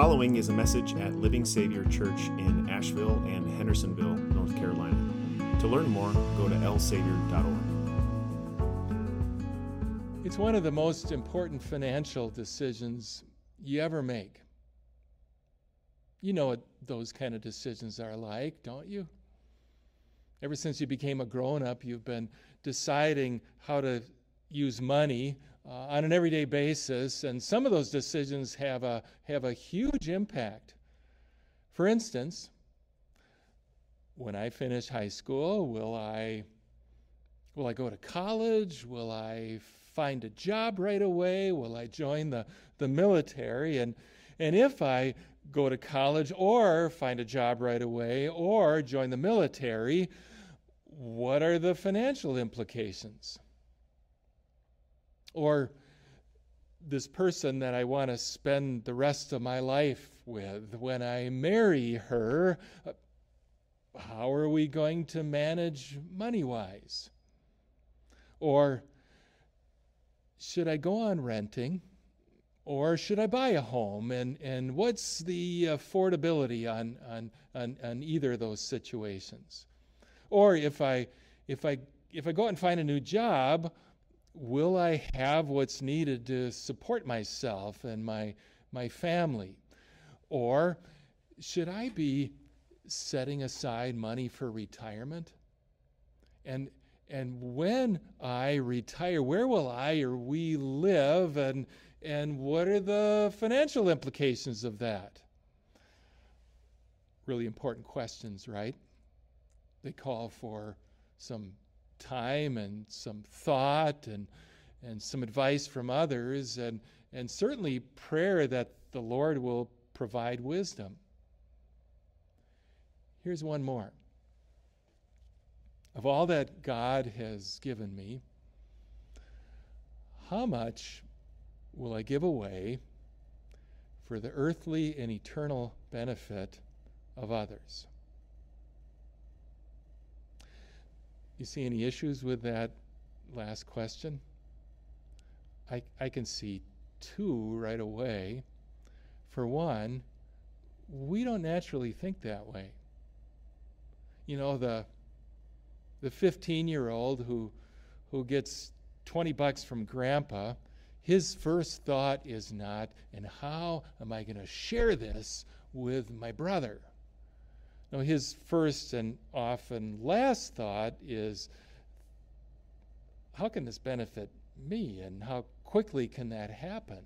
following is a message at Living Savior Church in Asheville and Hendersonville, North Carolina. To learn more, go to lsavior.org. It's one of the most important financial decisions you ever make. You know what those kind of decisions are like, don't you? Ever since you became a grown up, you've been deciding how to use money uh, on an everyday basis, and some of those decisions have a, have a huge impact. For instance, when I finish high school, will I, will I go to college? Will I find a job right away? Will I join the, the military? And, and if I go to college or find a job right away or join the military, what are the financial implications? Or this person that I want to spend the rest of my life with, when I marry her, how are we going to manage money wise? Or should I go on renting? Or should I buy a home? And, and what's the affordability on, on, on, on either of those situations? Or if I, if, I, if I go out and find a new job, will I have what's needed to support myself and my, my family? Or should I be setting aside money for retirement? And, and when I retire, where will I or we live? And, and what are the financial implications of that? Really important questions, right? They call for some time and some thought and, and some advice from others, and, and certainly prayer that the Lord will provide wisdom. Here's one more. Of all that God has given me, how much will I give away for the earthly and eternal benefit of others? You see any issues with that last question? I, I can see two right away. For one, we don't naturally think that way. You know, the the 15 year old who who gets 20 bucks from grandpa, his first thought is not, and how am I going to share this with my brother? Now, his first and often last thought is, how can this benefit me and how quickly can that happen?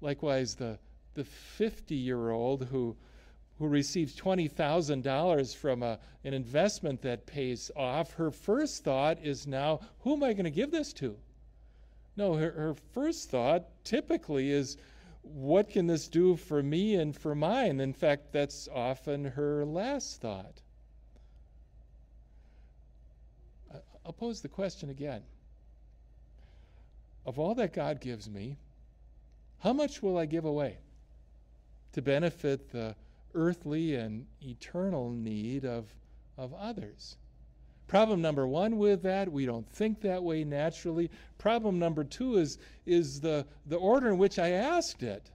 Likewise, the, the 50 year old who, who receives $20,000 from a, an investment that pays off, her first thought is now, who am I going to give this to? No, her, her first thought typically is, what can this do for me and for mine? In fact, that's often her last thought. I'll pose the question again. Of all that God gives me, how much will I give away to benefit the earthly and eternal need of, of others? Problem number one with that, we don't think that way naturally. Problem number two is, is the, the order in which I asked it.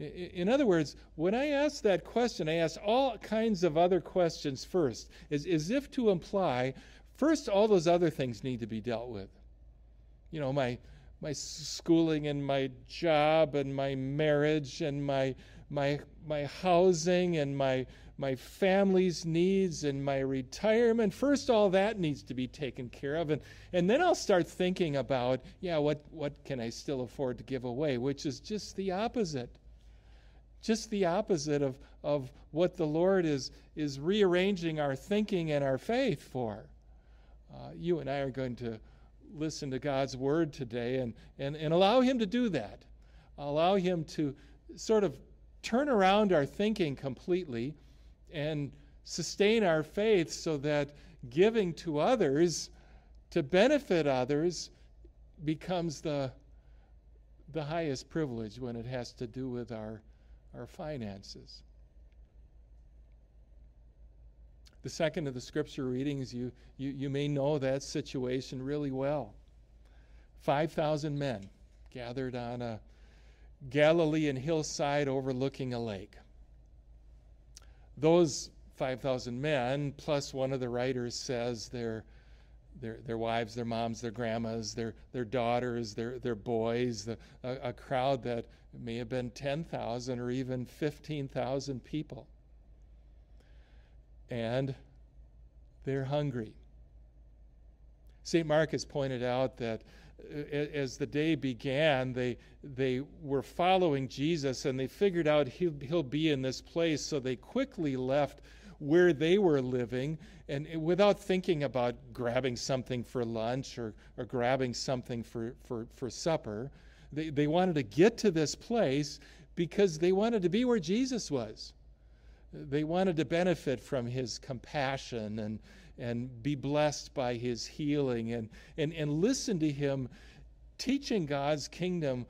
In other words, when I asked that question, I asked all kinds of other questions first, as, as if to imply first all those other things need to be dealt with. You know, my, my schooling and my job and my marriage and my, my, my housing and my, my family's needs and my retirement. First, all that needs to be taken care of. And, and then I'll start thinking about, yeah, what, what can I still afford to give away, which is just the opposite. Just the opposite of, of what the Lord is, is rearranging our thinking and our faith for. Uh, you and I are going to listen to God's word today and, and, and allow Him to do that. Allow Him to sort of turn around our thinking completely and sustain our faith so that giving to others to benefit others becomes the, the highest privilege when it has to do with our, our finances. The second of the scripture readings, you, you, you may know that situation really well. 5,000 men gathered on a Galilean hillside overlooking a lake. Those 5,000 men, plus one of the writers says their, their, their wives, their moms, their grandmas, their, their daughters, their, their boys, the, a, a crowd that may have been 10,000 or even 15,000 people. And they're hungry. St. Mark has pointed out that as the day began, they, they were following Jesus and they figured out he'll, he'll be in this place, so they quickly left where they were living and without thinking about grabbing something for lunch or, or grabbing something for, for, for supper. They, they wanted to get to this place because they wanted to be where Jesus was. They wanted to benefit from his compassion and, and be blessed by his healing and, and, and listen to him teaching God's kingdom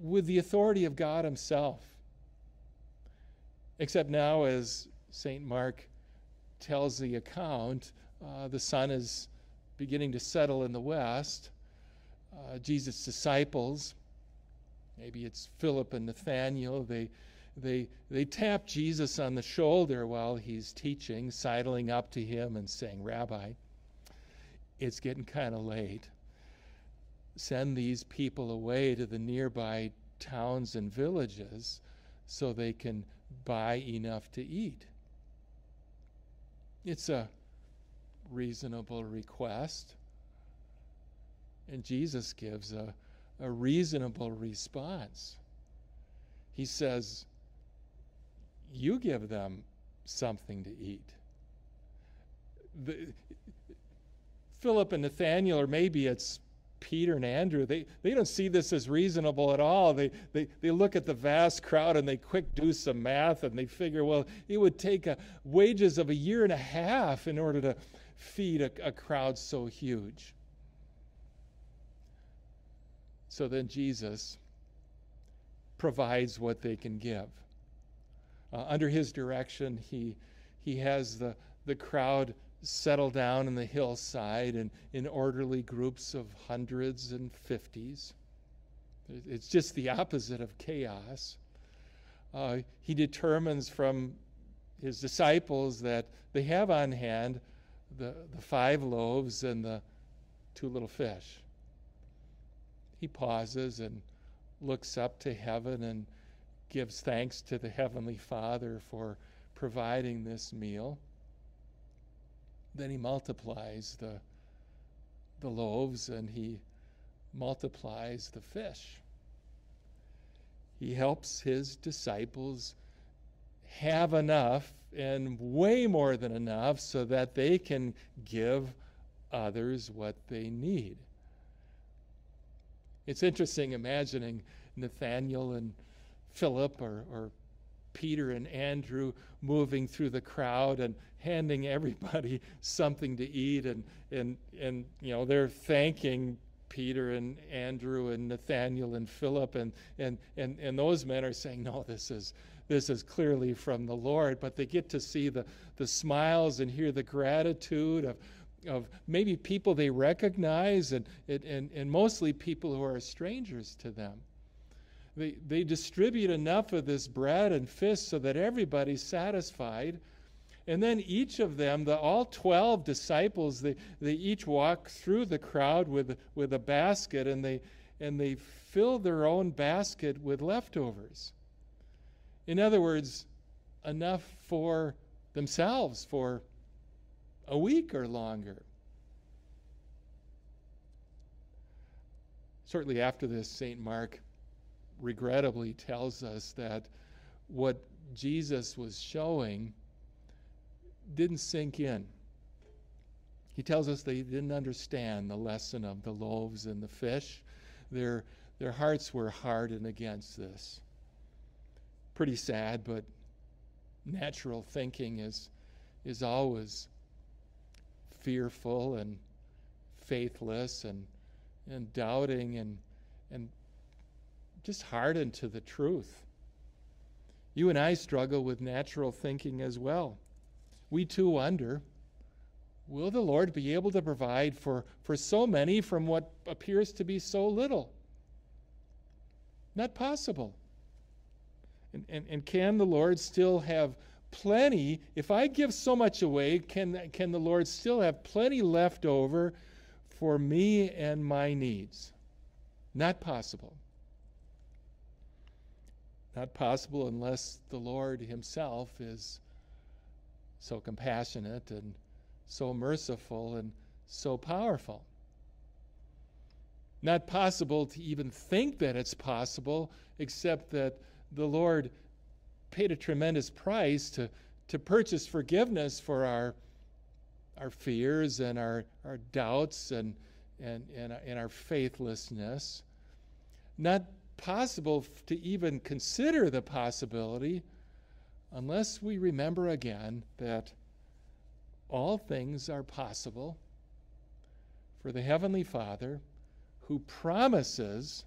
with the authority of God himself. Except now, as St. Mark tells the account, uh, the sun is beginning to settle in the west. Uh, Jesus' disciples, maybe it's Philip and Nathaniel, they they, they tap Jesus on the shoulder while he's teaching, sidling up to him and saying, Rabbi, it's getting kind of late. Send these people away to the nearby towns and villages so they can buy enough to eat. It's a reasonable request. And Jesus gives a, a reasonable response. He says, you give them something to eat. The, Philip and Nathaniel, or maybe it's Peter and Andrew, they, they don't see this as reasonable at all. They, they, they look at the vast crowd and they quick do some math and they figure, well, it would take a, wages of a year and a half in order to feed a, a crowd so huge. So then Jesus provides what they can give. Uh, under his direction, he, he has the, the crowd settle down in the hillside and in orderly groups of hundreds and fifties. It's just the opposite of chaos. Uh, he determines from his disciples that they have on hand the, the five loaves and the two little fish. He pauses and looks up to heaven and gives thanks to the Heavenly Father for providing this meal. Then he multiplies the, the loaves and he multiplies the fish. He helps his disciples have enough and way more than enough so that they can give others what they need. It's interesting imagining Nathaniel and Philip or, or Peter and Andrew moving through the crowd and handing everybody something to eat and and and you know they're thanking Peter and Andrew and Nathaniel and Philip and and and and those men are saying no this is this is clearly from the Lord. But they get to see the the smiles and hear the gratitude of of maybe people they recognize and and and mostly people who are strangers to them they, they distribute enough of this bread and fish so that everybody's satisfied. And then each of them, the all 12 disciples, they, they each walk through the crowd with, with a basket and they, and they fill their own basket with leftovers. In other words, enough for themselves for a week or longer. Shortly after this, St. Mark regrettably tells us that what Jesus was showing didn't sink in. He tells us they didn't understand the lesson of the loaves and the fish. Their, their hearts were hardened against this. Pretty sad, but natural thinking is, is always fearful and faithless and, and doubting and, and just hardened to the truth. You and I struggle with natural thinking as well. We too wonder will the Lord be able to provide for, for so many from what appears to be so little? Not possible. And, and, and can the Lord still have plenty? If I give so much away, can, can the Lord still have plenty left over for me and my needs? Not possible. Not possible unless the Lord Himself is so compassionate and so merciful and so powerful. Not possible to even think that it's possible, except that the Lord paid a tremendous price to, to purchase forgiveness for our, our fears and our, our doubts and, and, and, and our faithlessness. Not possible to even consider the possibility unless we remember again that all things are possible for the Heavenly Father who promises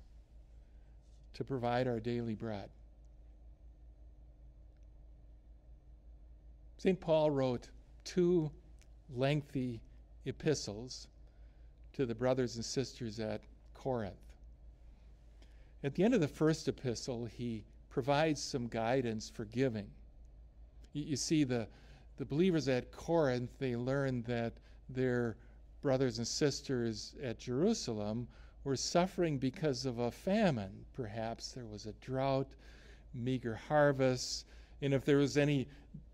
to provide our daily bread. St. Paul wrote two lengthy epistles to the brothers and sisters at Corinth. At the end of the first epistle, he provides some guidance for giving. You, see, the, the believers at Corinth, they learned that their brothers and sisters at Jerusalem were suffering because of a famine. Perhaps there was a drought, meager harvests, and if there was any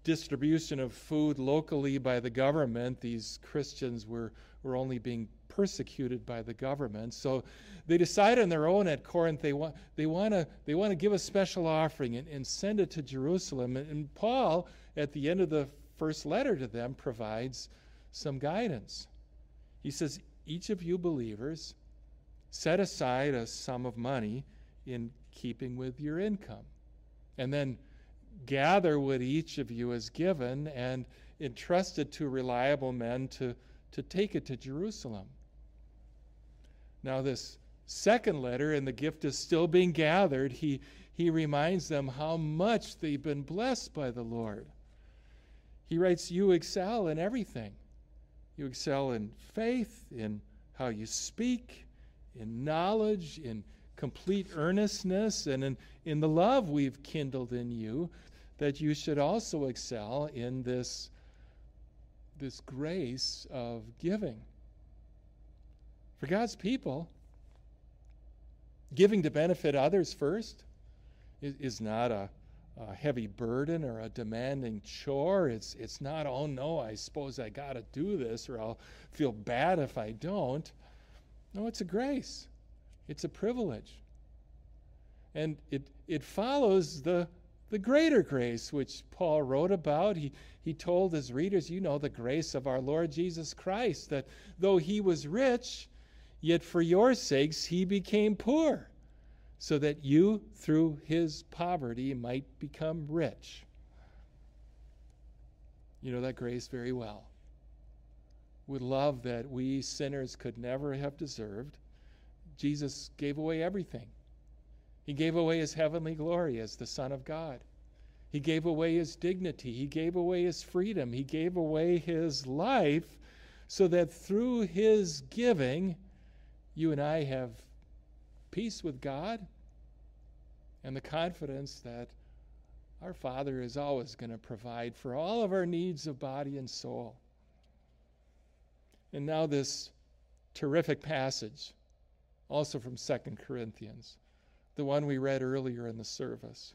distribution of food locally by the government, these Christians were, were only being persecuted by the government. So they decide on their own at Corinth they want they want to they want to give a special offering and, and send it to Jerusalem. And, and Paul, at the end of the first letter to them, provides some guidance. He says, Each of you believers set aside a sum of money in keeping with your income. And then gather what each of you has given and entrust it to reliable men to, to take it to Jerusalem. Now, this second letter, and the gift is still being gathered, he, he reminds them how much they've been blessed by the Lord. He writes, You excel in everything. You excel in faith, in how you speak, in knowledge, in complete earnestness, and in, in the love we've kindled in you, that you should also excel in this, this grace of giving. For God's people, giving to benefit others first is, is not a, a, heavy burden or a demanding chore. It's, it's not, oh no, I suppose I got to do this or I'll feel bad if I don't. No, it's a grace, it's a privilege. And it, it follows the, the greater grace which Paul wrote about. He, he told his readers, You know, the grace of our Lord Jesus Christ, that though he was rich, Yet for your sakes he became poor, so that you, through his poverty, might become rich. You know that grace very well. With love that we sinners could never have deserved, Jesus gave away everything. He gave away his heavenly glory as the Son of God. He gave away his dignity. He gave away his freedom. He gave away his life so that through his giving, you and I have peace with God and the confidence that our Father is always going to provide for all of our needs of body and soul. And now, this terrific passage, also from Second Corinthians, the one we read earlier in the service.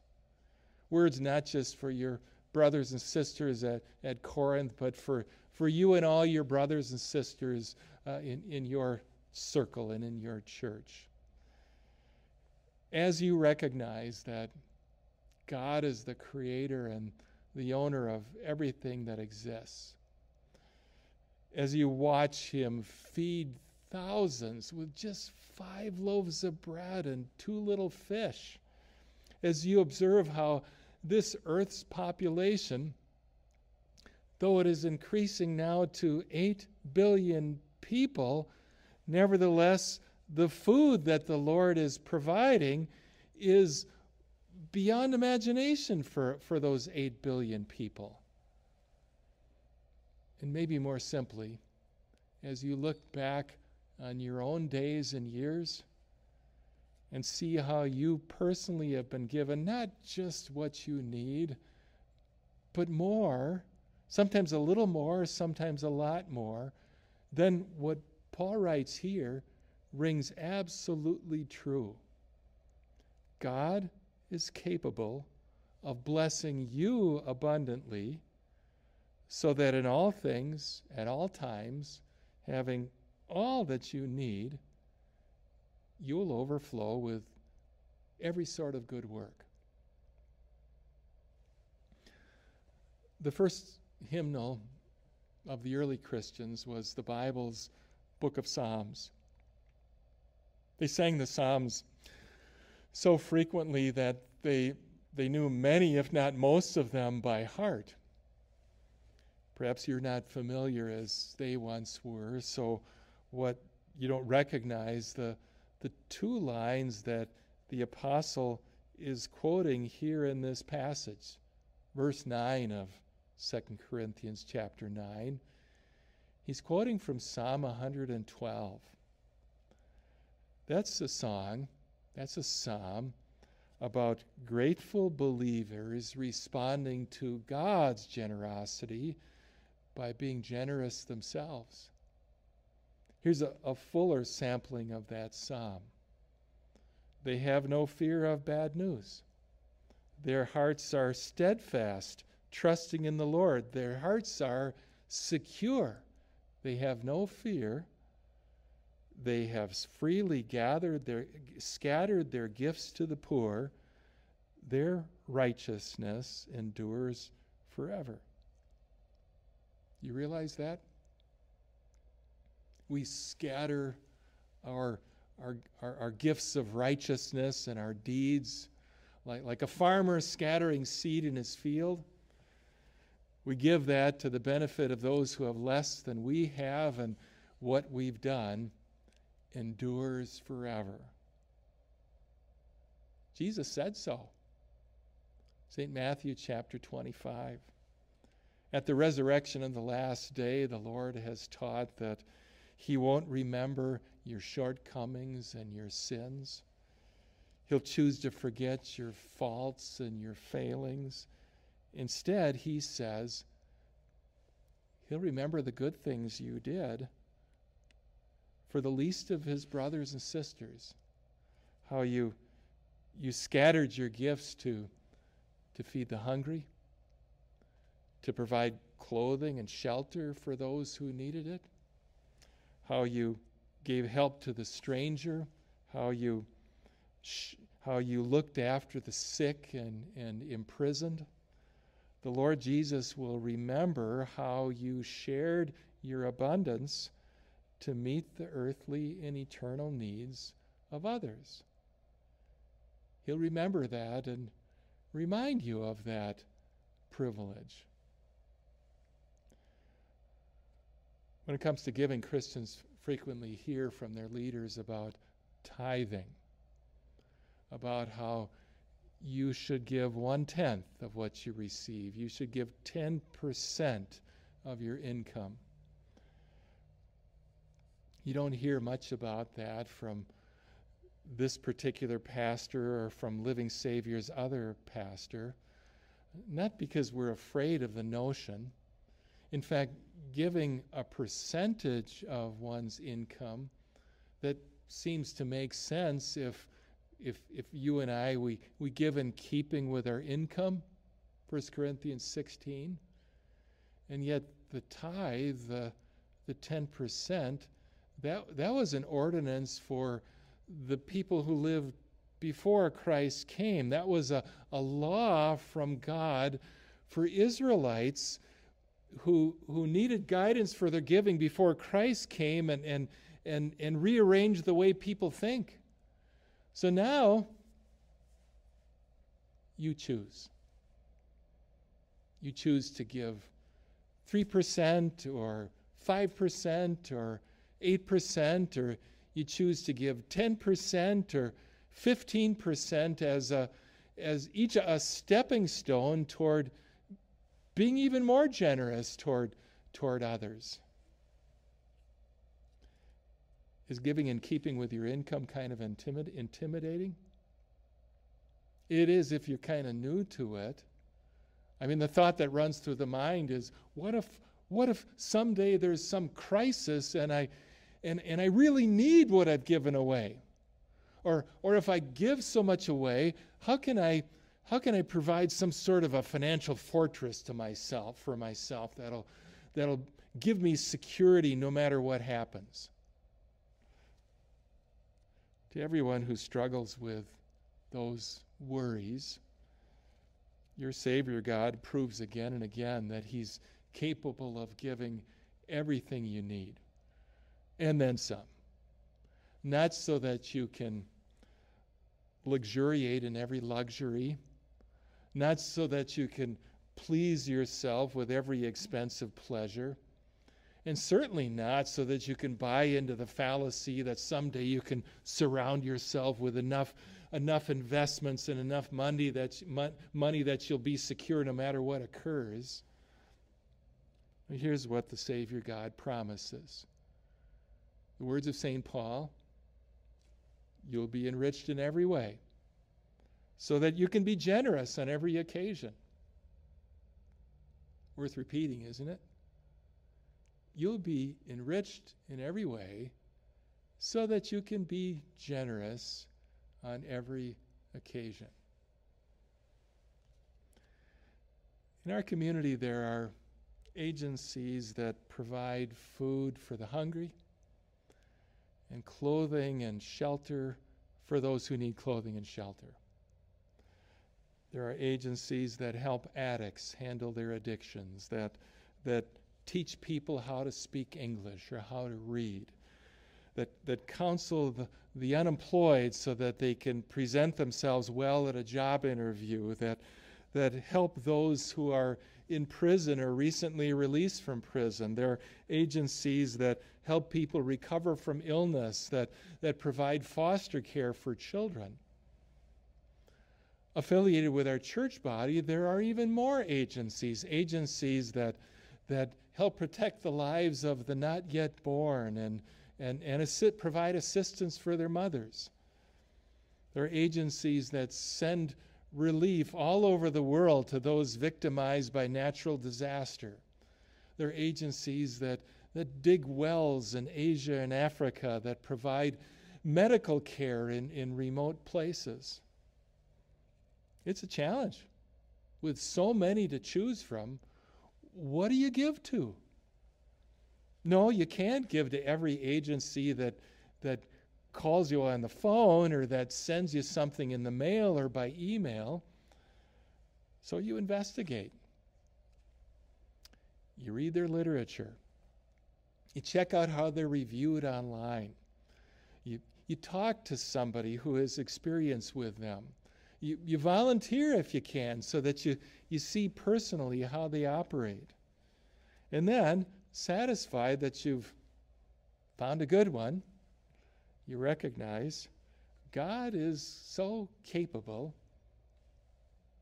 Words not just for your brothers and sisters at, at Corinth, but for, for you and all your brothers and sisters uh, in, in your circle and in your church. As you recognize that God is the creator and the owner of everything that exists, as you watch Him feed thousands with just five loaves of bread and two little fish, as you observe how this earth's population, though it is increasing now to 8 billion people, Nevertheless, the food that the Lord is providing is beyond imagination for, for those 8 billion people. And maybe more simply, as you look back on your own days and years, and see how you personally have been given not just what you need, but more, sometimes a little more, sometimes a lot more, than what Paul writes here rings absolutely true. God is capable of blessing you abundantly so that in all things, at all times, having all that you need, you'll overflow with every sort of good work. The first hymnal of the early Christians was the Bible's book of Psalms. They sang the Psalms so frequently that they, they knew many, if not most of them, by heart. Perhaps you're not familiar as they once were, so what you don't recognize the, the two lines that the apostle is quoting here in this passage, verse 9 of 2 Corinthians chapter 9. He's quoting from Psalm 112. That's a song, that's a psalm about grateful believers responding to God's generosity by being generous themselves. Here's a, a, fuller sampling of that psalm. They have no fear of bad news. Their hearts are steadfast, trusting in the Lord. Their hearts are secure. They have no fear. They have freely gathered their scattered their gifts to the poor. Their righteousness endures forever. You realize that? We scatter our, our, our, our, gifts of righteousness and our deeds like, like a farmer scattering seed in his field. We give that to the benefit of those who have less than we have, and what we've done endures forever. Jesus said so. St. Matthew chapter 25. At the resurrection of the last day, the Lord has taught that He won't remember your shortcomings and your sins. He'll choose to forget your faults and your failings. Instead, He says, He'll remember the good things you did for the least of His brothers and sisters. How you, you scattered your gifts to, to feed the hungry to provide clothing and shelter for those who needed it, how you gave help to the stranger, how you, sh- how you looked after the sick and, and imprisoned. The Lord Jesus will remember how you shared your abundance to meet the earthly and eternal needs of others. He'll remember that and remind you of that privilege. When it comes to giving, Christians frequently hear from their leaders about tithing, about how you should give one tenth of what you receive. You should give 10% of your income. You don't hear much about that from this particular pastor or from Living Savior's other pastor, not because we're afraid of the notion. In fact, giving a percentage of one's income that seems to make sense if if if you and I we we give in keeping with our income 1 Corinthians 16 and yet the tithe the the 10% that that was an ordinance for the people who lived before Christ came that was a, a law from God for Israelites who, who needed guidance for their giving before Christ came and, and, and, and rearranged the way people think. So now, you choose. You choose to give 3% or 5% or 8%, or you choose to give 10% or 15% as, a, as each a stepping stone toward being even more generous toward, toward others. Is giving in keeping with your income kind of intimid- intimidating? It is if you're kind of new to it. I mean, the thought that runs through the mind is what if, what if someday there's some crisis and I, and, and I really need what I've given away? Or, or if I give so much away, how can, I, how can I provide some sort of a financial fortress to myself, for myself, that'll, that'll give me security no matter what happens? To everyone who struggles with those worries, your Savior God proves again and again that He's capable of giving everything you need and then some. Not so that you can luxuriate in every luxury, not so that you can please yourself with every expensive pleasure and certainly not so that you can buy into the fallacy that someday you can surround yourself with enough enough investments and enough money that money that you'll be secure no matter what occurs. Here's what the Savior God promises. The words of St. Paul you'll be enriched in every way so that you can be generous on every occasion. Worth repeating, isn't it? You'll be enriched in every way so that you can be generous on every occasion. In our community, there are agencies that provide food for the hungry and clothing and shelter for those who need clothing and shelter. There are agencies that help addicts handle their addictions, that, that teach people how to speak English or how to read, that, that counsel the, the unemployed so that they can present themselves well at a job interview, that, that help those who are in prison or recently released from prison. There are agencies that help people recover from illness, that, that provide foster care for children. Affiliated with our church body, there are even more agencies, agencies that, that help protect the lives of the not yet born and, and, and assi- provide assistance for their mothers. There are agencies that send relief all over the world to those victimized by natural disaster. There are agencies that, that dig wells in Asia and Africa that provide medical care in, in remote places. It's a challenge. With so many to choose from, what do you give to? No, you can't give to every agency that, that calls you on the phone or that sends you something in the mail or by email. So you investigate. You read their literature. You check out how they're reviewed online. You, you talk to somebody who has experience with them. You, you volunteer if you can so that you, you see personally how they operate. And then, satisfied that you've found a good one, you recognize God is so capable,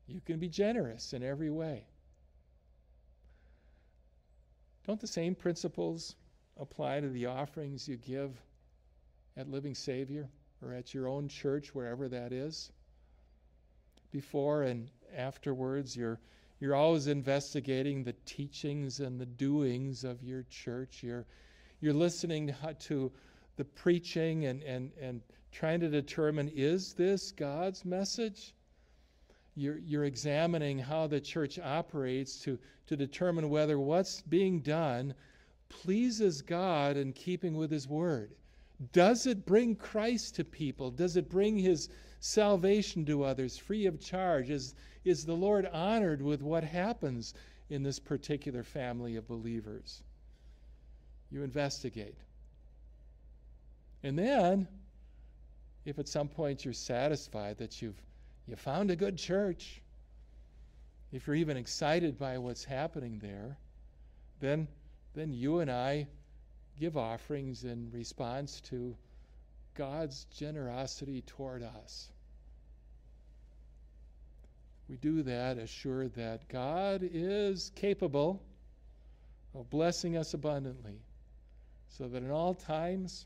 you can be generous in every way. Don't the same principles apply to the offerings you give at Living Savior or at your own church, wherever that is? Before and afterwards. You're, you're always investigating the teachings and the doings of your church. You're, you're listening to the preaching and, and, and trying to determine is this God's message? You're, you're examining how the church operates to, to determine whether what's being done pleases God in keeping with His Word. Does it bring Christ to people? Does it bring His salvation to others free of charge? Is, is the Lord honored with what happens in this particular family of believers? You investigate. And then, if at some point you're satisfied that you've you found a good church, if you're even excited by what's happening there, then then you and I give offerings in response to God's generosity toward us. We do that assured that God is capable of blessing us abundantly, so that in all times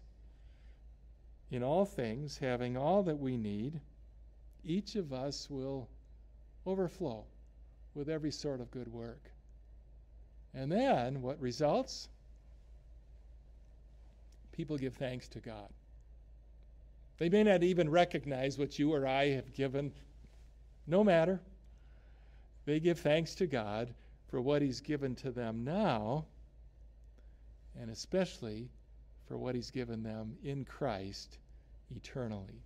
in all things, having all that we need, each of us will overflow with every sort of good work. And then what results? People give thanks to God. They may not even recognize what you or I have given. No matter. They give thanks to God for what He's given to them now, and especially for what He's given them in Christ eternally.